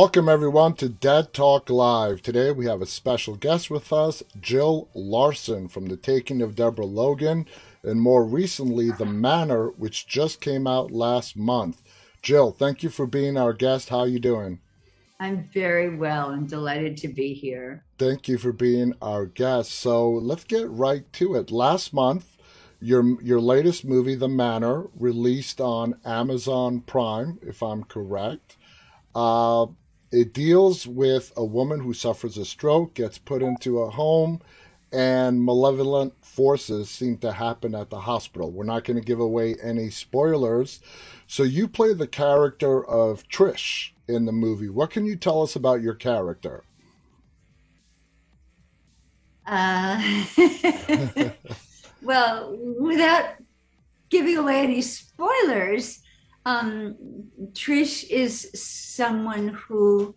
Welcome, everyone, to Dead Talk Live. Today we have a special guest with us, Jill Larson from The Taking of Deborah Logan, and more recently, The Manor, which just came out last month. Jill, thank you for being our guest. How are you doing? I'm very well and delighted to be here. Thank you for being our guest. So let's get right to it. Last month, your your latest movie, The Manor, released on Amazon Prime, if I'm correct. Uh, it deals with a woman who suffers a stroke, gets put into a home, and malevolent forces seem to happen at the hospital. We're not going to give away any spoilers. So you play the character of Trish in the movie. What can you tell us about your character? Uh, well, without giving away any spoilers, um, Trish is someone who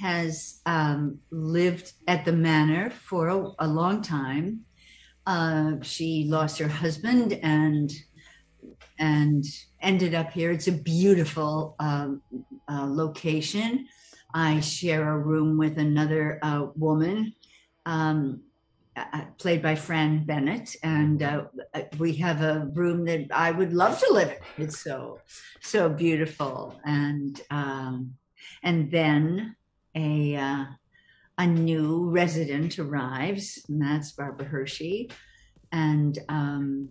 has um, lived at the manor for a, a long time. Uh, she lost her husband and and ended up here. It's a beautiful um, uh, location. I share a room with another uh, woman, um, uh, played by Fran Bennett, and uh, we have a room that I would love to live in. It's so so beautiful, and um, and then a uh, a new resident arrives, and that's Barbara Hershey, and um,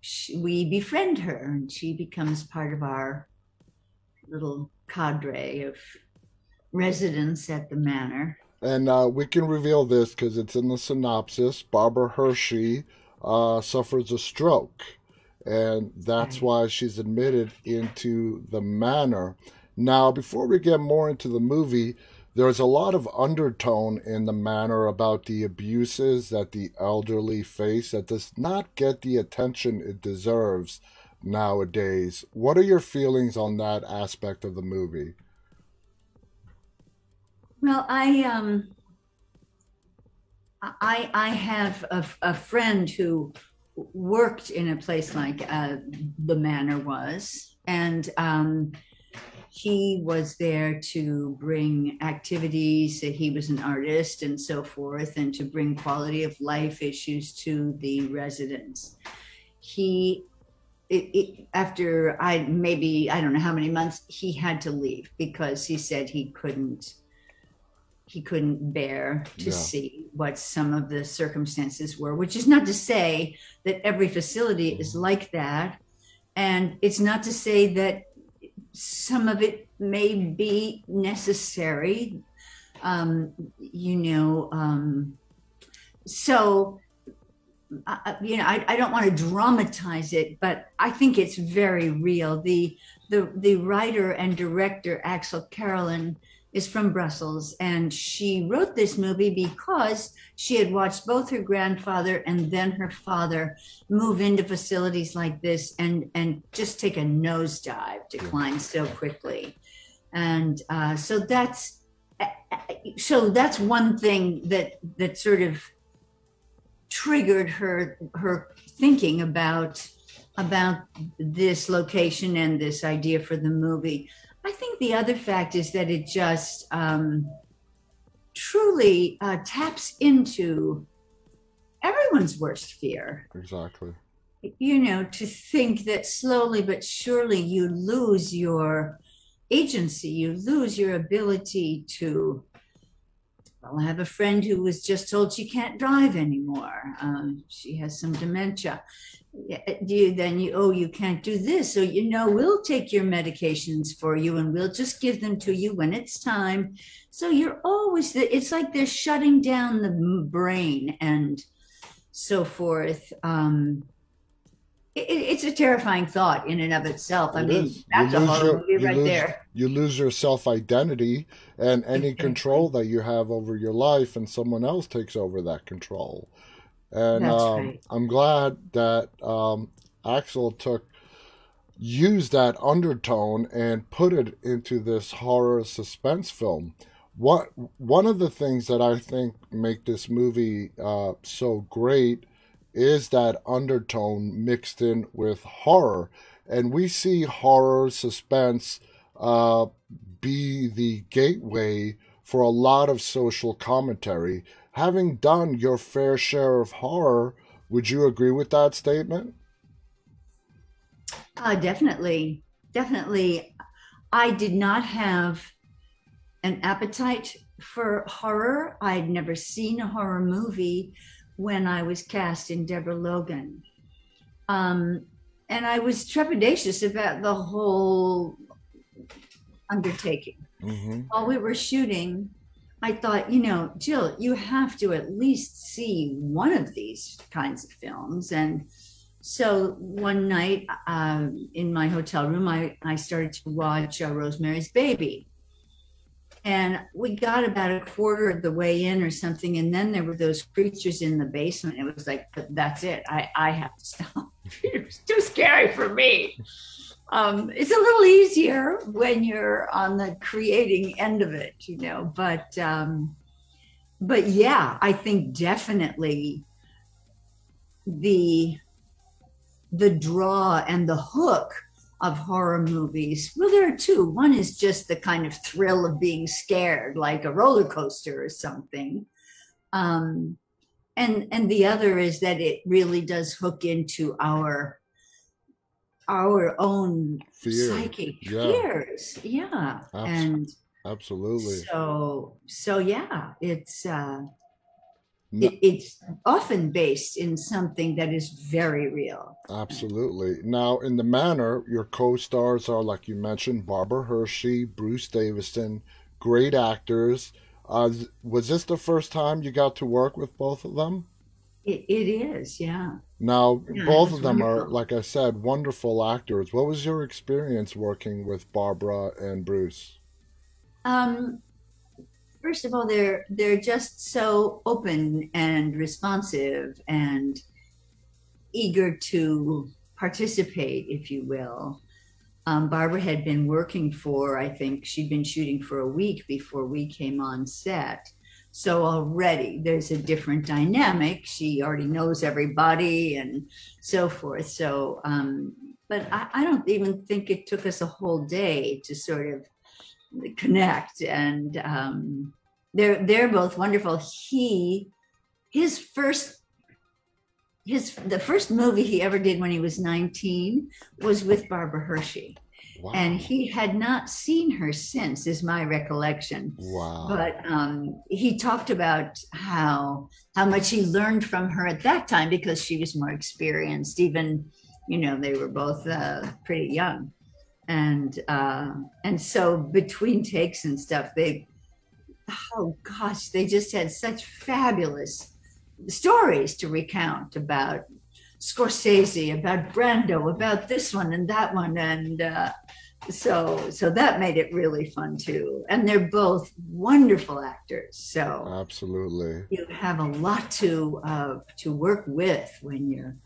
she, we befriend her, and she becomes part of our little cadre of residents at the manor. And uh, we can reveal this because it's in the synopsis. Barbara Hershey uh, suffers a stroke, and that's why she's admitted into the manor. Now, before we get more into the movie, there's a lot of undertone in the manor about the abuses that the elderly face that does not get the attention it deserves nowadays. What are your feelings on that aspect of the movie? Well, I um, I I have a, a friend who worked in a place like uh, the manor was, and um, he was there to bring activities. He was an artist and so forth, and to bring quality of life issues to the residents. He it, it, after I maybe I don't know how many months he had to leave because he said he couldn't he couldn't bear to yeah. see what some of the circumstances were which is not to say that every facility is like that and it's not to say that some of it may be necessary um, you know um, so uh, you know, I, I don't want to dramatize it, but I think it's very real. The the the writer and director Axelle Carolyn is from Brussels, and she wrote this movie because she had watched both her grandfather and then her father move into facilities like this and and just take a nosedive, decline so quickly, and uh, so that's uh, uh, so that's one thing that that sort of triggered her her thinking about about this location and this idea for the movie. I think the other fact is that it just um, truly uh, taps into everyone's worst fear. Exactly. You know, to think that slowly but surely you lose your agency, you lose your ability to well, I have a friend who was just told she can't drive anymore. Um, she has some dementia. You then you oh you can't do this, so you know we'll take your medications for you and we'll just give them to you when it's time. So you're always it's like they're shutting down the brain and so forth. Um, it, it's a terrifying thought in and of itself. I it mean, is. that's a horror your, movie right lose, there. You lose your self identity and any control that you have over your life, and someone else takes over that control. And um, right. I'm glad that um, Axelle took used that undertone and put it into this horror suspense film. What one of the things that I think make this movie uh, so great is that undertone mixed in with horror. And we see horror, suspense uh, be the gateway for a lot of social commentary. Having done your fair share of horror, would you agree with that statement? Uh, definitely. Definitely. I did not have an appetite for horror. I'd never seen a horror movie when I was cast in Deborah Logan. Um, and I was trepidatious about the whole undertaking. Mm-hmm. While we were shooting, I thought, you know, Jill, you have to at least see one of these kinds of films. And so one night um, in my hotel room, I, I started to watch uh, Rosemary's Baby. And we got about a quarter of the way in or something. And then there were those creatures in the basement. It was like, that's it. I, I have to stop. it was too scary for me. Um, it's a little easier when you're on the creating end of it, you know, but, um, but yeah, I think definitely the, the draw and the hook of horror movies. Well, there are two. One is just the kind of thrill of being scared, like a roller coaster or something. Um, and and the other is that it really does hook into our our own Fear. psychic yeah. fears. Yeah. Abs- and absolutely. So so yeah, it's uh it, it's often based in something that is very real. Absolutely. Now, in the manor, your co-stars are, like you mentioned, Barbara Hershey, Bruce Davison, great actors. Uh, was this the first time you got to work with both of them? It, it is, yeah. Now, yeah, both of them wonderful. are, like I said, wonderful actors. What was your experience working with Barbara and Bruce? Um, first of all, they're they're just so open and responsive and eager to participate, if you will. Um, Barbara had been working for, I think she'd been shooting for a week before we came on set. So already there's a different dynamic. She already knows everybody and so forth. So, um, but I, I don't even think it took us a whole day to sort of connect and um, they're they're both wonderful. He his first his the first movie he ever did when he was 19 was with Barbara Hershey. Wow. And he had not seen her since, is my recollection. Wow. But um, he talked about how how much he learned from her at that time because she was more experienced. Even, you know, they were both uh, pretty young, and uh, and so between takes and stuff, they oh gosh, they just had such fabulous stories to recount about Scorsese, about Brando, about this one and that one, and uh, so so that made it really fun too. And they're both wonderful actors, so absolutely you have a lot to uh, to work with when you're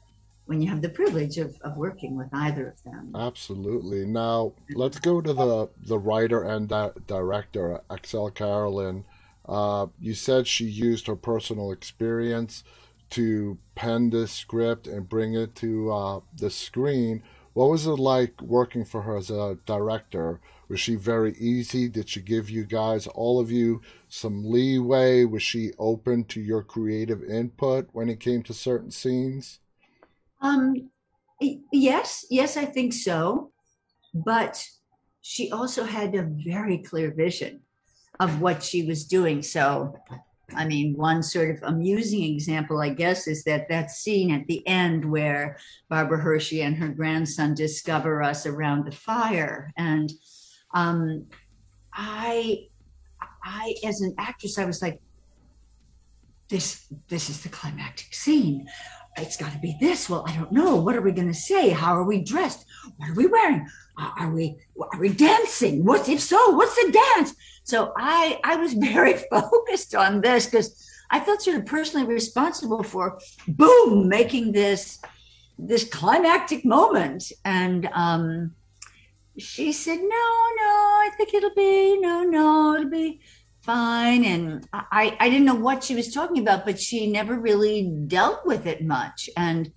when you have the privilege of, of working with either of them. Absolutely. Now let's go to the the writer and di- director, Axelle Carolyn. Uh, you said she used her personal experience to pen this script and bring it to uh, the screen. What was it like working for her as a director? Was she very easy? Did she give you guys, all of you, some leeway? Was she open to your creative input when it came to certain scenes? Um, yes, yes, I think so. But she also had a very clear vision of what she was doing. So, I mean, one sort of amusing example, I guess, is that that scene at the end where Barbara Hershey and her grandson discover us around the fire. And um, I, I, as an actress, I was like, this, this is the climactic scene it's got to be this. Well, I don't know. What are we going to say? How are we dressed? What are we wearing? Are we are we dancing? What if so? What's the dance? So I I was very focused on this because I felt sort of personally responsible for boom making this this climactic moment. And um, she said, no, no, I think it'll be no, no, it'll be fine. And I, I didn't know what she was talking about, but she never really dealt with it much. And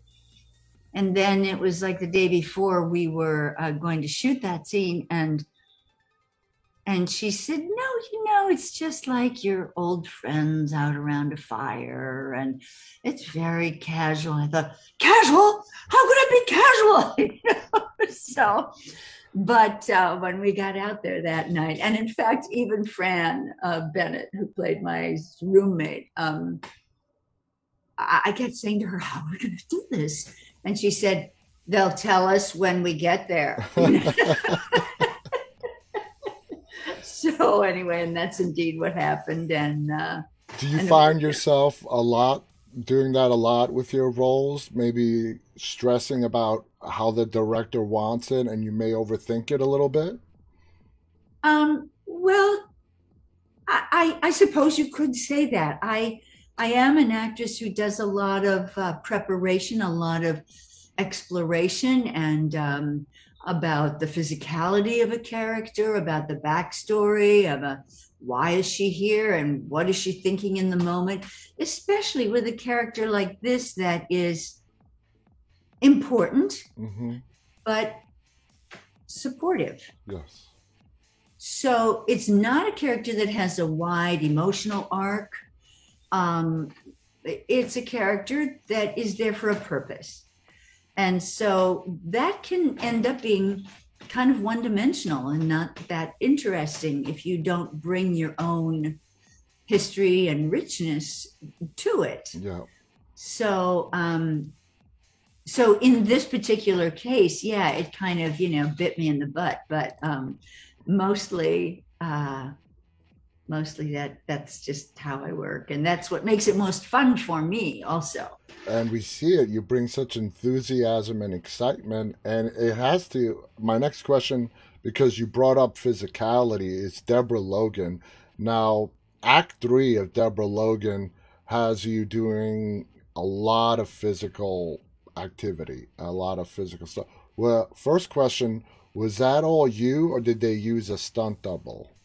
and then it was like the day before we were uh, going to shoot that scene, and and she said, No, you know, it's just like your old friends out around a fire, and it's very casual. I thought, Casual? How could it be casual? so, but uh, when we got out there that night, and in fact, even Fran uh, Bennett, who played my roommate, um, I-, I kept saying to her, How are we going to do this? And she said, They'll tell us when we get there. so anyway, and that's indeed what happened. And uh, do you find yourself a lot doing that a lot with your roles? Maybe stressing about how the director wants it, and you may overthink it a little bit. Um. Well, I, I, I suppose you could say that. I I am an actress who does a lot of uh, preparation, a lot of exploration, and um, about the physicality of a character, about the backstory of a why is she here and what is she thinking in the moment, especially with a character like this that is important, mm-hmm. but supportive. Yes. So it's not a character that has a wide emotional arc. Um, it's a character that is there for a purpose. And so that can end up being kind of one dimensional and not that interesting if you don't bring your own history and richness to it. Yeah. So, um, so in this particular case, yeah, it kind of, you know, bit me in the butt, but um, mostly, uh, mostly that that's just how I work, and that's what makes it most fun for me, also. And we see it. You bring such enthusiasm and excitement, and it has to. My next question, because you brought up physicality, is Deborah Logan. Now, Act Three of Deborah Logan has you doing a lot of physical activity, a lot of physical stuff. Well, first question was that all you, or did they use a stunt double?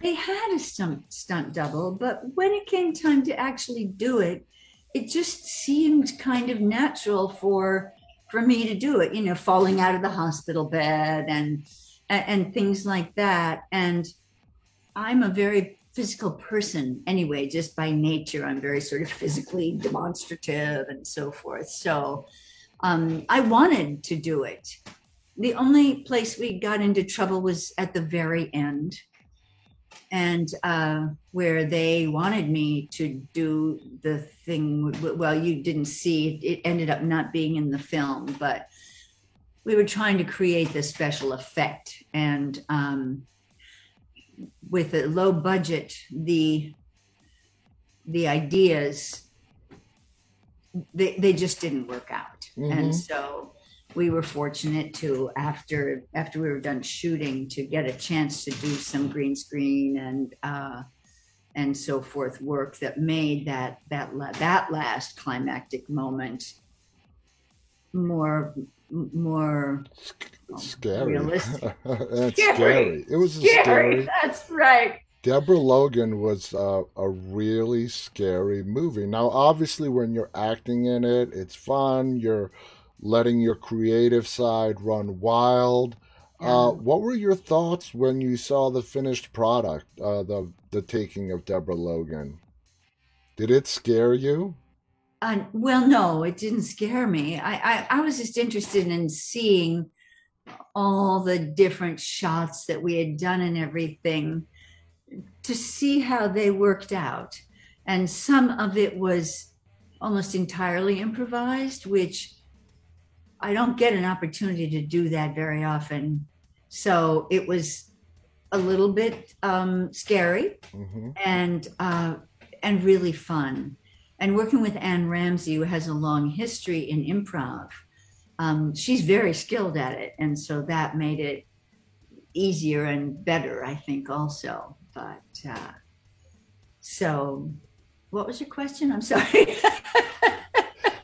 They had a stunt, stunt double, but when it came time to actually do it, it just seemed kind of natural for for me to do it. You know, falling out of the hospital bed and and, things like that. And I'm a very physical person anyway, just by nature. I'm very sort of physically demonstrative and so forth. So um, I wanted to do it. The only place we got into trouble was at the very end and uh, where they wanted me to do the thing. Well, you didn't see it, ended up not being in the film, but we were trying to create this special effect. And um, with a low budget, the the ideas they, they just didn't work out. Mm-hmm. And so we were fortunate to after after we were done shooting to get a chance to do some green screen and uh, and so forth work that made that that that last climactic moment more more scary. Realistic. That's scary. scary. It was scary. scary. That's right. Deborah Logan was uh, a really scary movie. Now, obviously, when you're acting in it, it's fun. You're letting your creative side run wild. Uh, yeah. Uh, what were your thoughts when you saw the finished product, uh, the the taking of Deborah Logan? Did it scare you? Uh, well, no, it didn't scare me. I, I, I was just interested in seeing all the different shots that we had done and everything to see how they worked out. And some of it was almost entirely improvised, which I don't get an opportunity to do that very often. So it was a little bit um, scary mm-hmm. and uh, and really fun. And working with Anne Ramsay, who has a long history in improv, um, she's very skilled at it, and so that made it easier and better, I think, also. But uh, so, what was your question? I'm sorry.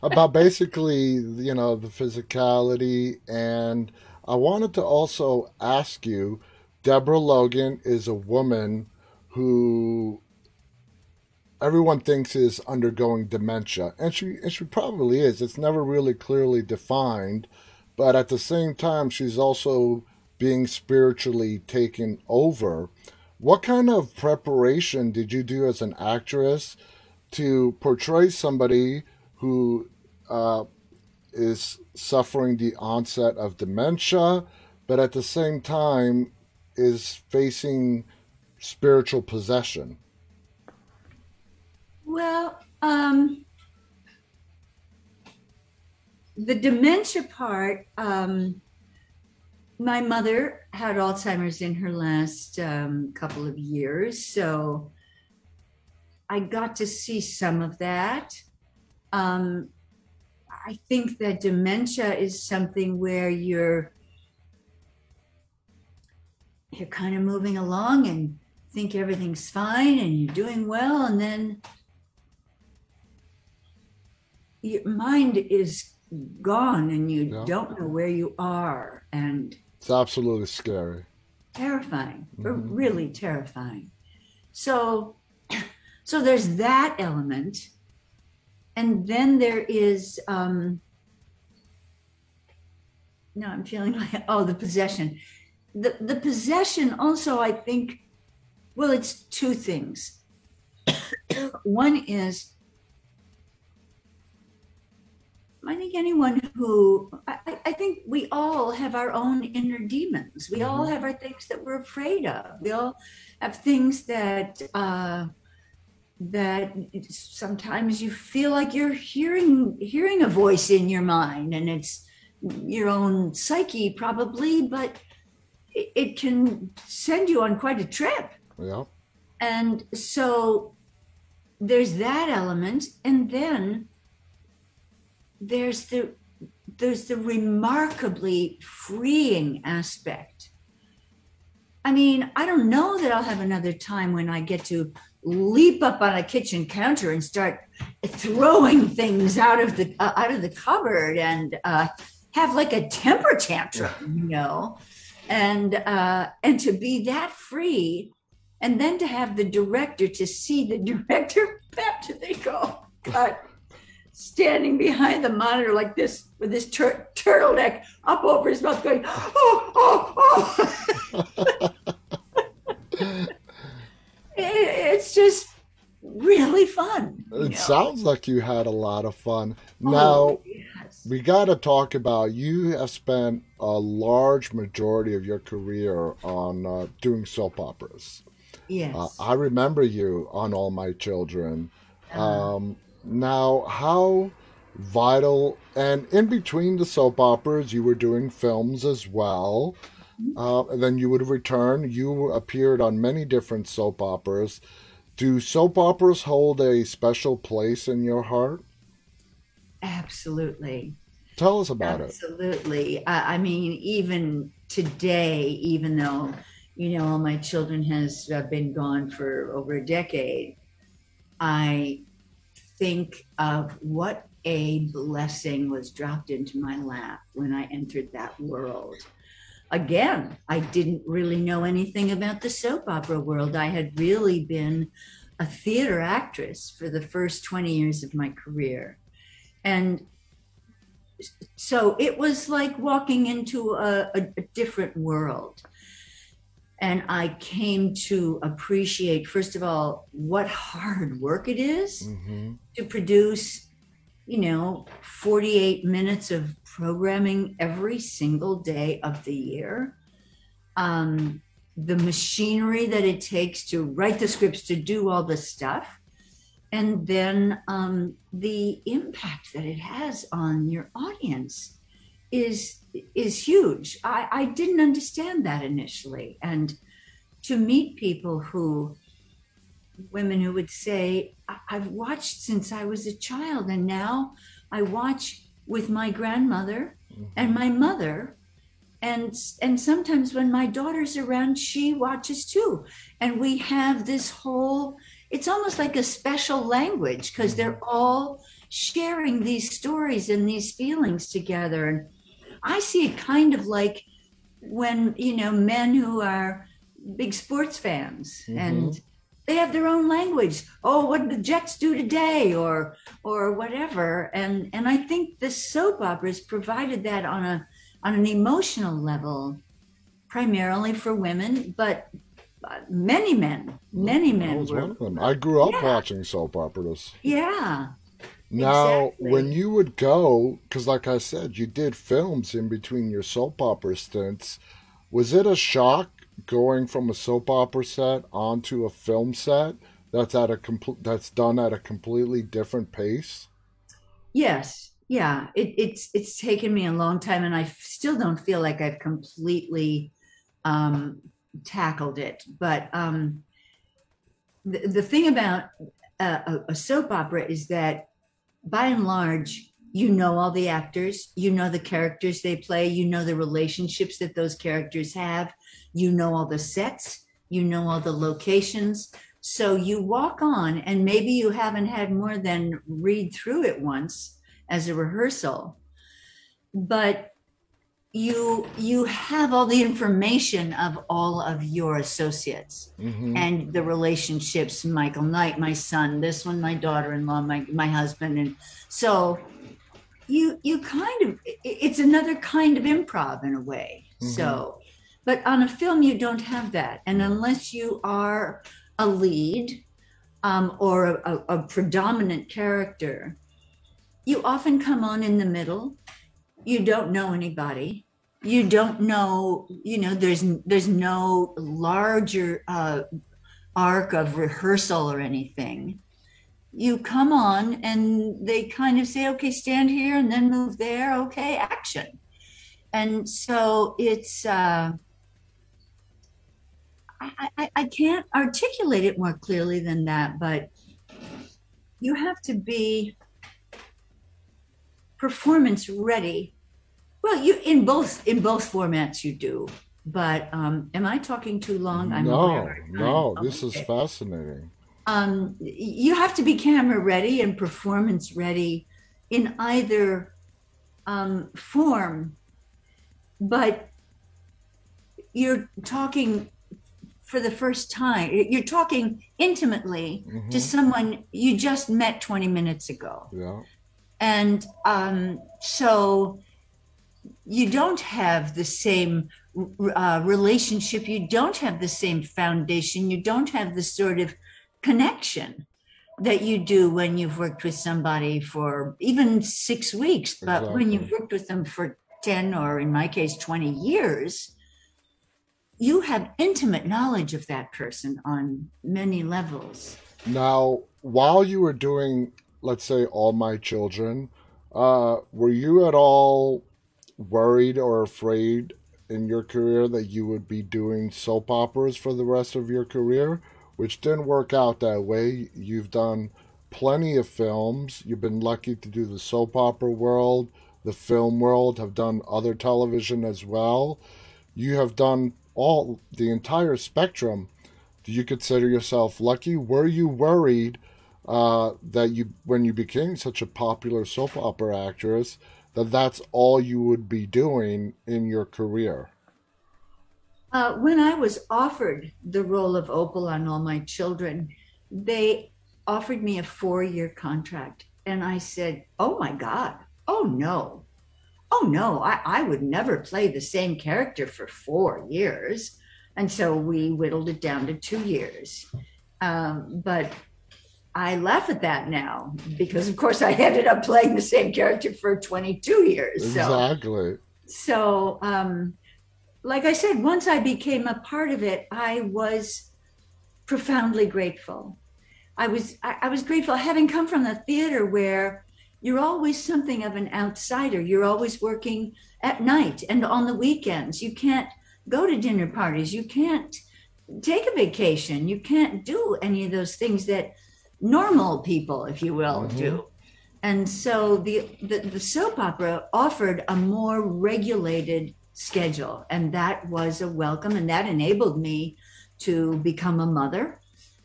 about basically, you know, the physicality. And I wanted to also ask you Deborah Logan is a woman who everyone thinks is undergoing dementia. And she, and she probably is. It's never really clearly defined. But at the same time, she's also being spiritually taken over. What kind of preparation did you do as an actress to portray somebody who uh, is suffering the onset of dementia, but at the same time is facing spiritual possession? Well, um, the dementia part, um, my mother had Alzheimer's in her last um, couple of years. So I got to see some of that. Um, I think that dementia is something where you're you're kind of moving along and think everything's fine and you're doing well and then your mind is gone and you yeah. don't know where you are and it's absolutely scary terrifying mm-hmm. really terrifying so so there's that element and then there is um no i'm feeling like oh the possession the the possession also i think well it's two things one is I think anyone who, I, I, think we all have our own inner demons. We mm-hmm. all have our things that we're afraid of. We all have things that uh, that sometimes you feel like you're hearing hearing a voice in your mind and it's your own psyche probably but it, can send you on quite a trip. Yeah. And so there's that element and then there's the there's the remarkably freeing aspect. I mean i don't know that i'll have another time when i get to leap up on a kitchen counter and start throwing things out of the uh, out of the cupboard and uh, have like a temper tantrum, you know, and uh, and to be that free, and then to have the director to see the director after they go cut. Standing behind the monitor like this with his tur- turtleneck up over his mouth, going, "Oh, oh, oh!" it's just really fun. It know? Sounds like you had a lot of fun. Oh, now, yes. we got to talk about you have spent a large majority of your career on uh, doing soap operas. Yes. Uh, I remember you on All My Children. Uh-huh. Um, now, how vital, and in between the soap operas, you were doing films as well. Uh, and then you would return. You appeared on many different soap operas. Do soap operas hold a special place in your heart? Absolutely. Tell us about Absolutely. it. Absolutely. I, I mean, even today, even though you know all my children has been gone for over a decade, I think of what a blessing was dropped into my lap when I entered that world again, I didn't really know anything about the soap opera world. I had really been a theater actress for the first 20 years of my career. And so it was like walking into a, a, a different world. And I came to appreciate, first of all, what hard work it is mm-hmm. to produce, you know, 48 minutes of programming every single day of the year. Um, the machinery that it takes to write the scripts, to do all the stuff, and then um, the impact that it has on your audience is is huge. I, I didn't understand that initially, and to meet people who women who would say, I've watched since I was a child, and now I watch with my grandmother mm-hmm. and my mother and and sometimes when my daughter's around she watches too and we have this whole it's almost like a special language because mm-hmm. they're all sharing these stories and these feelings together and i see it kind of like when you know men who are big sports fans mm-hmm. and they have their own language oh what did the jets do today or or whatever and and i think the soap operas provided that on a on an emotional level primarily for women, but uh, many men, many men were. one of them. I grew up Yeah. watching soap operas. Yeah. Now, Exactly. when you would go, because like I said, you did films in between your soap opera stints, was it a shock going from a soap opera set onto a film set that's at a complete that's done at a completely different pace? Yes. Yeah. It, it's it's taken me a long time, and I still don't feel like I've completely um, tackled it. But um, the, the thing about a, a- a soap opera is that, by and large, you know all the actors, you know the characters they play, you know the relationships that those characters have, you know all the sets, you know all the locations. So you walk on, and maybe you haven't had more than read through it once as a rehearsal, but you you have all the information of all of your associates hmm and the relationships michael knight my son this one my daughter-in-law my my husband. And so you you kind of it's another kind of improv in a way. So but on a film you don't have that. And unless you are a lead um, or a, a, a predominant character you often come on in the middle. You don't know anybody. You don't know you know there's there's no larger uh, arc of rehearsal or anything. You come on and they kind of say okay stand here and then move there. Okay action. And so it's uh I, I, I can't articulate it more clearly than that but you have to be performance ready well you in both in both formats you do but um am i talking too long i'm No, aware of time. no, this is fascinating. um you have to be camera ready and performance ready in either um form but you're talking for the first time. You're talking intimately hmm to someone you just met 20 minutes ago. Yeah. and um, so you don't have the same uh, relationship. You don't have the same foundation. You don't have the sort of connection that you do when you've worked with somebody for even six weeks. But when you've worked with them for 10 or in my case 20 years you have intimate knowledge of that person on many levels Now, while you were doing, let's say, All My Children, uh, were you at all worried or afraid in your career that you would be doing soap operas for the rest of your career? Which didn't work out that way. You've done plenty of films. You've been lucky to do the soap opera world, the film world, have done other television as well. You have done all the entire spectrum. Do you consider yourself lucky? Were you worried uh, that you, when you became such a popular soap opera actress, that that's all you would be doing in your career? Uh, when I was offered the role of Opal on All My Children, they offered me a four year contract. And I said, Oh my God, oh no, oh no, I, I would never play the same character for four years. And so we whittled it down to two years. Um, but I laugh at that now because, of course, I ended up playing the same character for 22 years. So Exactly. so um like i said once i became a part of it i was profoundly grateful i was I, I was grateful having come from the theater where you're always something of an outsider. You're always working at night and on the weekends. You can't go to dinner parties. You can't take a vacation. You can't do any of those things that normal people if you will Mhm. do. And so the, the the soap opera offered a more regulated schedule and that was a welcome and that enabled me to become a mother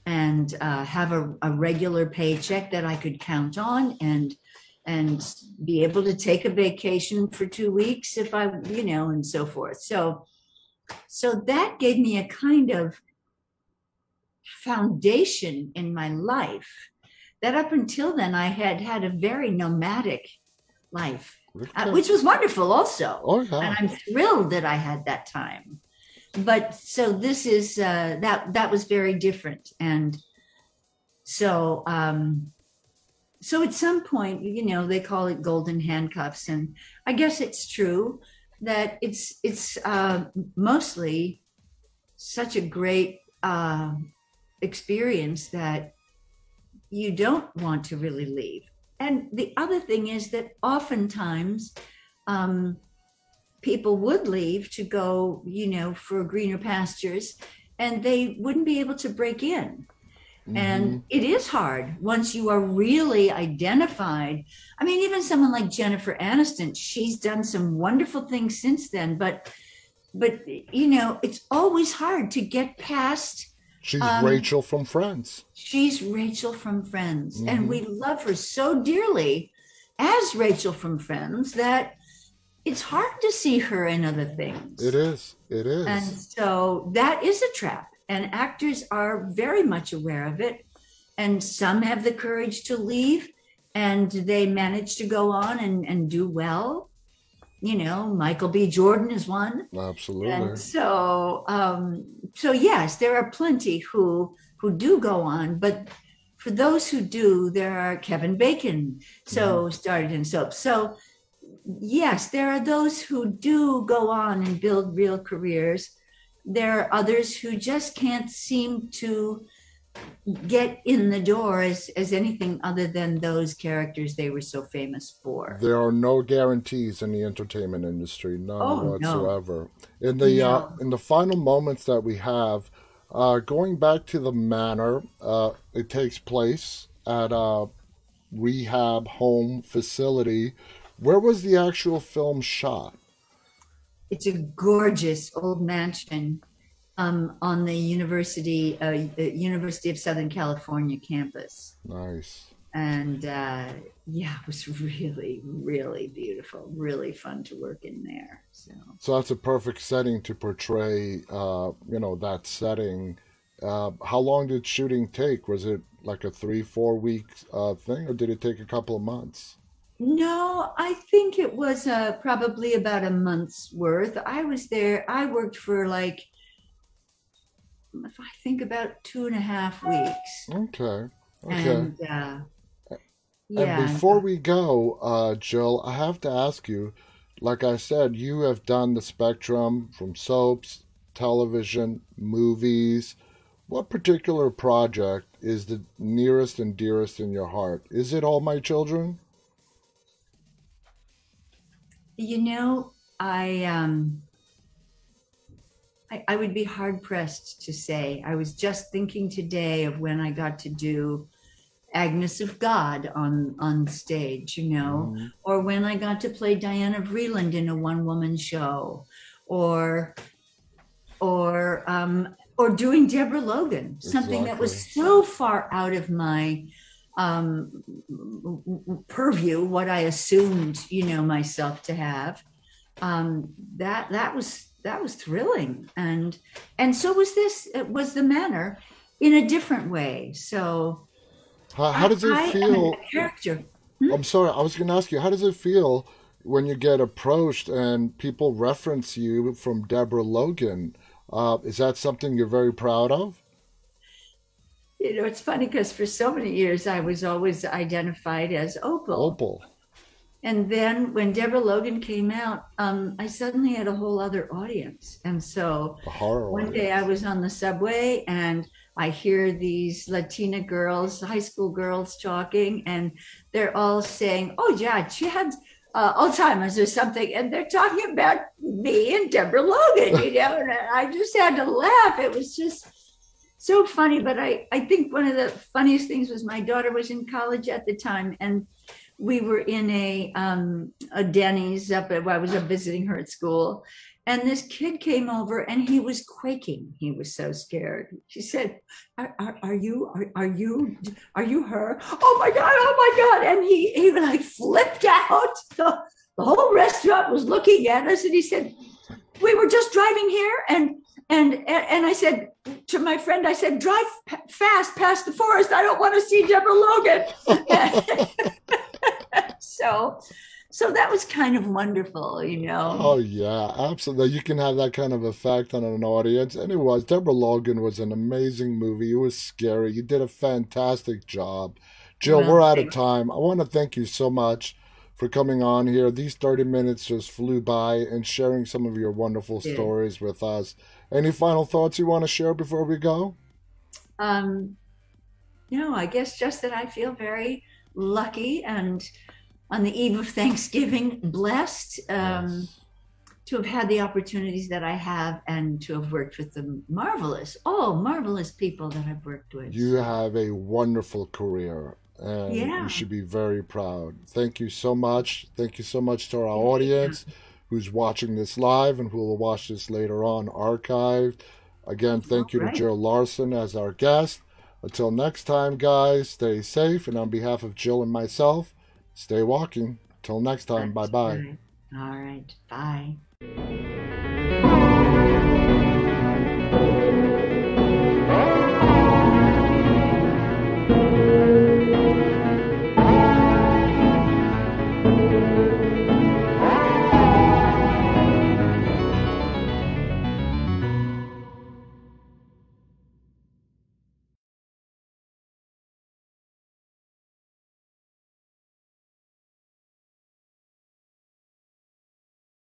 and uh, have a, a regular paycheck that i could count on and and be able to take a vacation for two weeks if i you know and so forth so so that gave me a kind of foundation in my life that up until then I had had a very nomadic life, uh, which was wonderful also. Oh And. I'm thrilled that I had that time. but so this is uh, that that was very different, and so um, so at some point, you know, they call it golden handcuffs, and I guess it's true that it's it's uh, mostly such a great uh, experience that you don't want to really leave. And the other thing is that oftentimes um, people would leave to go, you know, for greener pastures, and they wouldn't be able to break in. Mm-hmm. And it is hard once you are really identified. I mean, even someone like Jennifer Aniston, she's done some wonderful things since then, but but you know, it's always hard to get past She's um, Rachel from Friends. She's Rachel from Friends. Mm-hmm. And we love her so dearly as Rachel from Friends that it's hard to see her in other things. It is. It is. And so that is a trap. And actors are very much aware of it. And some have the courage to leave and they manage to go on and, and do well. You know michael b. Jordan is one. Absolutely. And so um so yes there are plenty who who do go on but for those who do there are kevin bacon so mm. started in soap. So yes there are those who do go on and build real careers there are others who just can't seem to get in the door as, as anything other than those characters they were so famous for. There are no guarantees in the entertainment industry, none oh, whatsoever. No. In the no. uh, in the final moments that we have, uh, going back to the manor, uh, it takes place at a rehab home facility. Where was the actual film shot? It's a gorgeous old mansion um, on the University uh, University of Southern California campus. Nice. And uh, yeah, it was really, really beautiful. Really fun to work in there. So. So that's a perfect setting to portray. Uh, you know that setting. Uh, how long did shooting take? Was it like a three, four week uh, thing, or did it take a couple of months? No, I think it was uh, probably about a month's worth. I was there. I worked for like if I think about two and a half weeks. Okay. Okay. And, uh, yeah. And before we go, uh, Jill, I have to ask you. Like I said, you have done the spectrum from soaps, television, movies. What particular project is the nearest and dearest in your heart? Is it All My Children? You know, I um I, I would be hard pressed to say. I was just thinking today of when I got to do Agnes of God on on stage, you know, mm-hmm. or when I got to play Diana Vreeland in a one woman show, or or um, or doing Deborah Logan, something exactly. that was so far out of my um, purview, what I assumed, you know, myself to have. Um, that that was that was thrilling. And and so was this it was the manor in a different way. So how, how does it I, feel character. Hmm? i'm sorry i was going to ask you how does it feel when you get approached and people reference you from deborah logan? Uh, is that something you're very proud of you know it's funny because for so many years i was always identified as opal opal and then when Deborah Logan came out, um, I suddenly had a whole other audience. And so one day I was on the subway and I hear these Latina girls, high school girls talking, and they're all saying, Oh, yeah, she had uh, Alzheimer's or something. And they're talking about me and Deborah Logan, you know, and I just had to laugh. It was just so funny. But I, I think one of the funniest things was my daughter was in college at the time. And we were in a um, a Denny's up at, I was up visiting her at school, and this kid came over and he was quaking. He was so scared. She said, "Are, are, are you are, are you are you her? Oh my god! Oh my god!" And he he like flipped out. The, the whole restaurant was looking at us, and he said, "We were just driving here, and and and I said to my friend, I said, drive fast past the forest. I don't want to see Deborah Logan. so so that was kind of wonderful, you know. Oh yeah, absolutely. You can have that kind of effect on an audience, and it was. Deborah Logan was an amazing movie. It was scary. You did a fantastic job. Jill, Well, we're out of time. I want to thank you so much for coming on here. These 30 minutes just flew by and sharing some of your wonderful Yeah. stories with us. Any final thoughts you want to share before we go? Um, no, I guess just that I feel very lucky and on the eve of Thanksgiving, blessed um, Yes. to have had the opportunities that I have and to have worked with the marvelous, oh, marvelous people that I've worked with. You have a wonderful career and Yeah. you should be very proud. Thank you so much. Thank you so much to our audience who's watching this live and who will watch this later on archived. Again, thank you to Jill Larson as our guest. Until next time, guys, stay safe. And on behalf of Jill and myself, stay walking. Till next time, bye bye. All right. Bye.